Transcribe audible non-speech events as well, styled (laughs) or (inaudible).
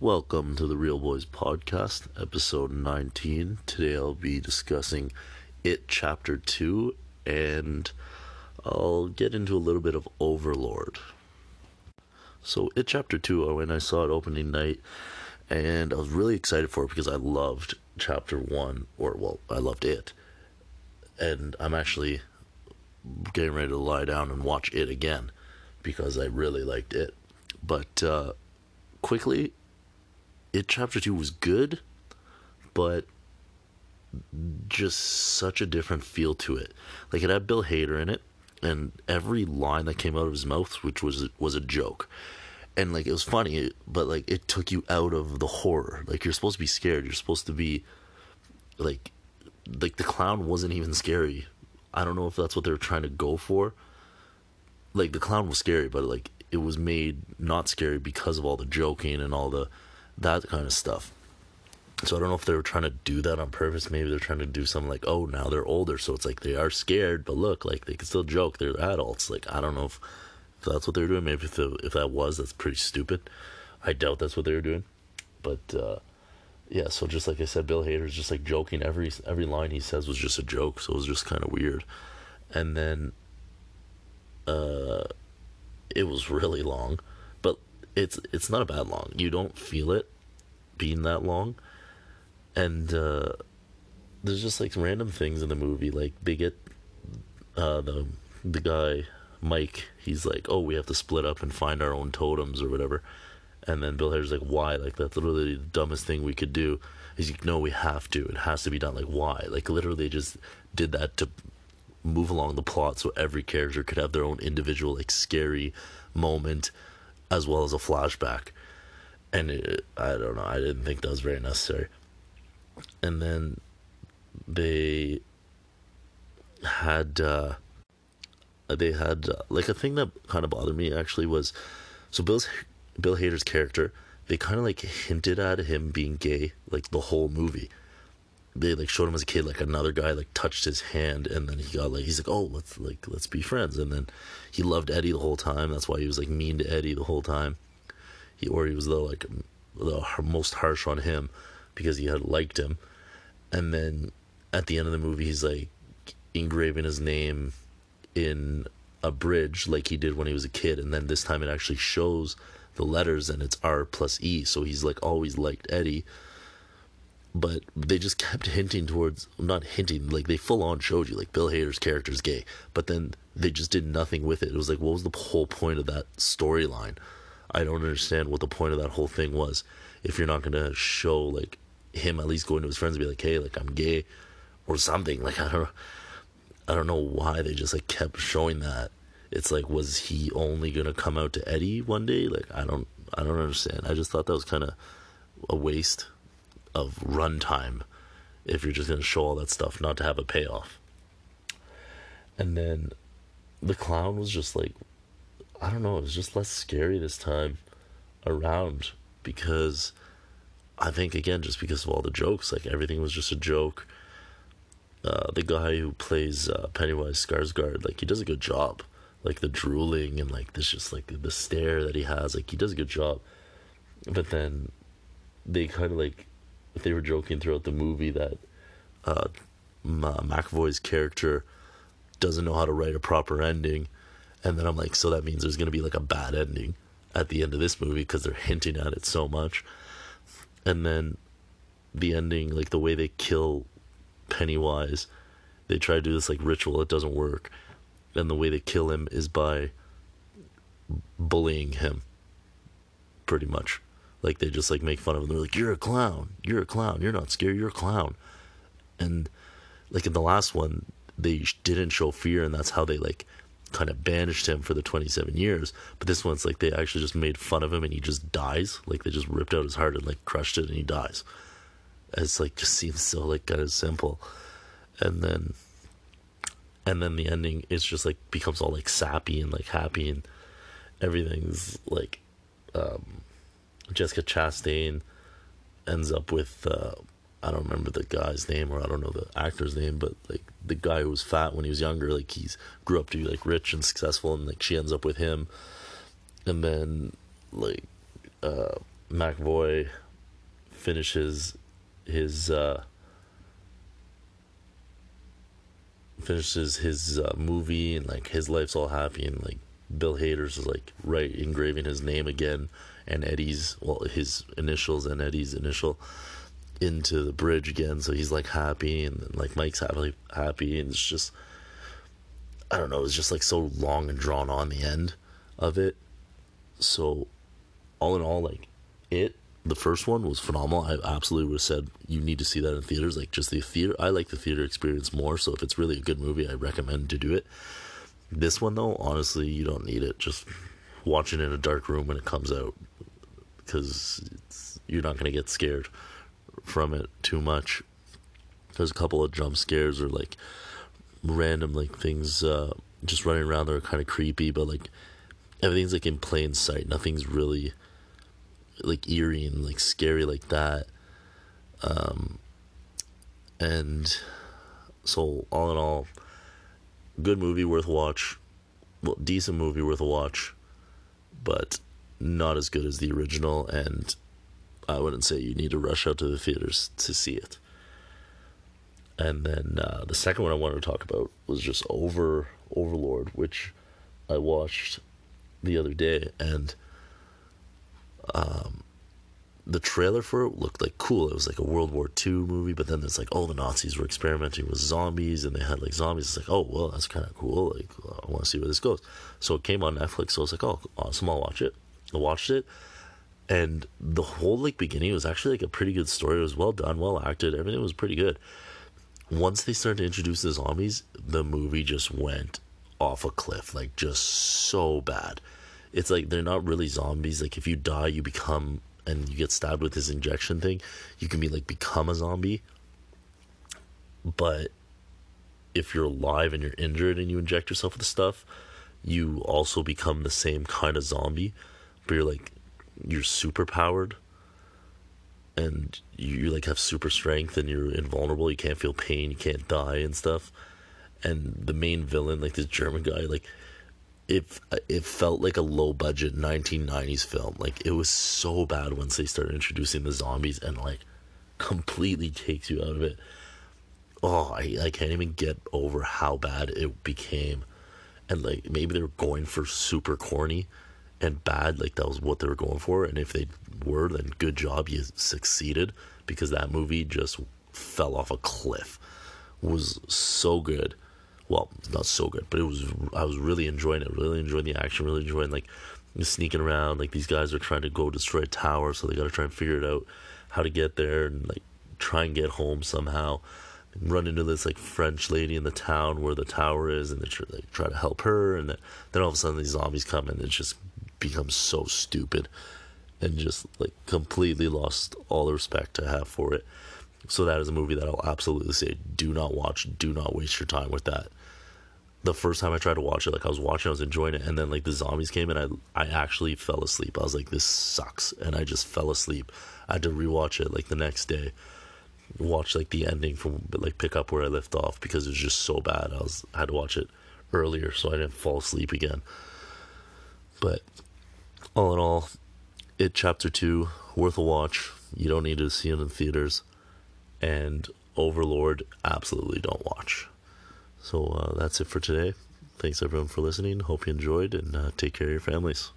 Welcome to the Reel Boys Podcast, episode 19. Today I'll be discussing It Chapter 2 and I'll get into a little bit of Overlord. So, It Chapter 2, when I saw it opening night, and I was really excited for it because I loved Chapter 1, or well, I loved it. And I'm actually getting ready to lie down and watch it again because I really liked it. But uh, quickly, it chapter two was good, but just such a different feel to it. Like it had Bill Hader in it, and every line that came out of his mouth, which was was a joke, and like it was funny, but like it took you out of the horror. Like you're supposed to be scared. You're supposed to be like like the clown wasn't even scary. I don't know if that's what they were trying to go for. Like the clown was scary, but like it was made not scary because of all the joking and all the that kind of stuff. So I don't know if they were trying to do that on purpose. Maybe they're trying to do something like, oh, now they're older, so it's like they are scared, but look, like they can still joke. They're adults. Like I don't know if, if that's what they're doing. Maybe if the, if that was, that's pretty stupid. I doubt that's what they were doing. But uh, yeah, so just like I said, Bill Hader's just like joking. Every every line he says was just a joke, so it was just kind of weird. And then, uh, it was really long, it's it's not a bad long. You don't feel it being that long, and uh, there's just like random things in the movie. Like they get uh, the the guy Mike. He's like, oh, we have to split up and find our own totems or whatever. And then Bill Hader's like, why? Like that's literally the dumbest thing we could do. He's like, no, we have to. It has to be done. Like why? Like literally, just did that to move along the plot so every character could have their own individual like scary moment as well as a flashback. And it, i don't know i didn't think that was very necessary. And then they had uh they had uh, like a thing that kind of bothered me actually was so bill's bill hader's character they kind of like hinted at him being gay like the whole movie they like showed him as a kid like another guy like touched his hand and then he got like he's like oh let's like let's be friends. And then he loved Eddie the whole time. That's why he was like mean to Eddie the whole time. He or he was the like the most harsh on him because he had liked him. And then at the end of the movie he's like engraving his name in a bridge like he did when he was a kid. And then this time it actually shows the letters and it's R plus E. So he's like always liked Eddie but they just kept (laughs) hinting towards not hinting like they full on showed you like Bill Hader's character is gay, but then they just did nothing with it. It was like what was the whole point of that storyline? I don't understand what the point of that whole thing was. If you're not gonna show like him at least going to his friends and be like, hey, like I'm gay or something. (laughs) Like I don't I don't know why they just like kept showing that. It's like was he only gonna come out to Eddie one day? Like I don't I don't understand. I just thought that was kinda a waste of runtime if you're just going to show all that stuff, not to have a payoff. And then the clown was just like, I don't know, it was just less scary this time around because I think, again, just because of all the jokes, like everything was just a joke. Uh, the guy who plays uh, Pennywise Skarsgård, like he does a good job. Like the drooling and like this, just like the stare that he has, like he does a good job. But then they kind of like they were joking throughout the movie that uh, McAvoy's character doesn't know how to write a proper ending, and then I'm like, so that means there's gonna be like a bad ending at the end of this movie because they're hinting at it so much, and then the ending, like the way they kill Pennywise, they try to do this like ritual, it doesn't work, and the way they kill him is by bullying him, pretty much like they just like make fun of him. They're like, "You're a clown. You're a clown. You're not scared. You're a clown." And like in the last one, they didn't show fear, and that's how they like kind of banished him for the 27 years. But this one's like they actually just made fun of him, and he just dies. Like they just ripped out his heart and like crushed it, and he dies. It's like just seems so like kind of simple, and then and then the ending is just like becomes all like sappy and like happy and everything's like um Jessica Chastain ends up with uh, I don't remember the guy's name or I don't know the actor's name, but like the guy who was fat when he was younger, like he's grew up to be like rich and successful, and like she ends up with him, and then like uh, McAvoy finishes his uh, finishes his uh, movie and like his life's all happy and like Bill Hader's is like right engraving his name again and Eddie's well his initials and Eddie's initial into the bridge again so he's like happy and then, like Mike's happy happy and it's just I don't know it's just like so long and drawn on the end of it so all in all like it the first one was phenomenal. I absolutely would have said you need to see that in theaters. Like just the theater, I like the theater experience more. So if it's really a good movie, I recommend to do it. This one though, honestly, you don't need it. Just watch it in a dark room when it comes out, because you're not gonna get scared from it too much. There's a couple of jump scares or like random like things uh, just running around that are kind of creepy, but like everything's like in plain sight. Nothing's really like eerie and like scary like that. Um, and so all in all, good movie worth a watch. Well, decent movie worth a watch, but not as good as the original. And I wouldn't say you need to rush out to the theaters to see it. And then uh, the second one I wanted to talk about was just Over Overlord, which I watched the other day, and um, the trailer for it looked like cool. It was like a World War II movie, but then it's like, oh, the Nazis were experimenting with zombies, and they had like zombies. It's like, oh, well, that's kind of cool. Like, I want to see where this goes. So it came on Netflix. So I was like, oh, awesome, I'll watch it. I watched it, and the whole like beginning was actually like a pretty good story. It was well done, well acted. Everything was pretty good. Once they started to introduce the zombies, the movie just went off a cliff, like just so bad it's like they're not really zombies. Like if you die, you become and you get stabbed with this injection thing, you can be like become a zombie. But if you're alive and you're injured and you inject yourself with the stuff, you also become the same kind of zombie, but you're like you're super powered and you like have super strength and you're invulnerable, you can't feel pain, you can't die and stuff. And the main villain, like this German guy, like it it felt like a low budget 1990s film. Like it was so bad once they started introducing the zombies and like completely takes you out of it. Oh, I I can't even get over how bad it became. And like maybe they were going for super corny and bad, like that was what they were going for. And if they were, then good job, you succeeded because that movie just fell off a cliff. Was so good well, not so good, but it was. I was really enjoying it. Really enjoying the action. Really enjoying like sneaking around. Like these guys are trying to go destroy a tower, so they got to try and figure it out how to get there and like try and get home somehow. Run into this like French lady in the town where the tower is, and they try, try to help her. And then, then all of a sudden these zombies come, and it just becomes so stupid, and just like completely lost all the respect I have for it. So that is a movie that I'll absolutely say do not watch. Do not waste your time with that the first time I tried to watch it, like I was watching, I was enjoying it, and then like the zombies came and I I actually fell asleep. I was like, this sucks, and I just fell asleep. I had to rewatch it like the next day, watch like the ending from like pick up where I left off because it was just so bad. I was I had to watch it earlier so I didn't fall asleep again. But all in all, it chapter two worth a watch. You don't need to see it in theaters, and Overlord absolutely don't watch. So uh, that's it for today. Thanks everyone for listening. Hope you enjoyed and uh, take care of your families.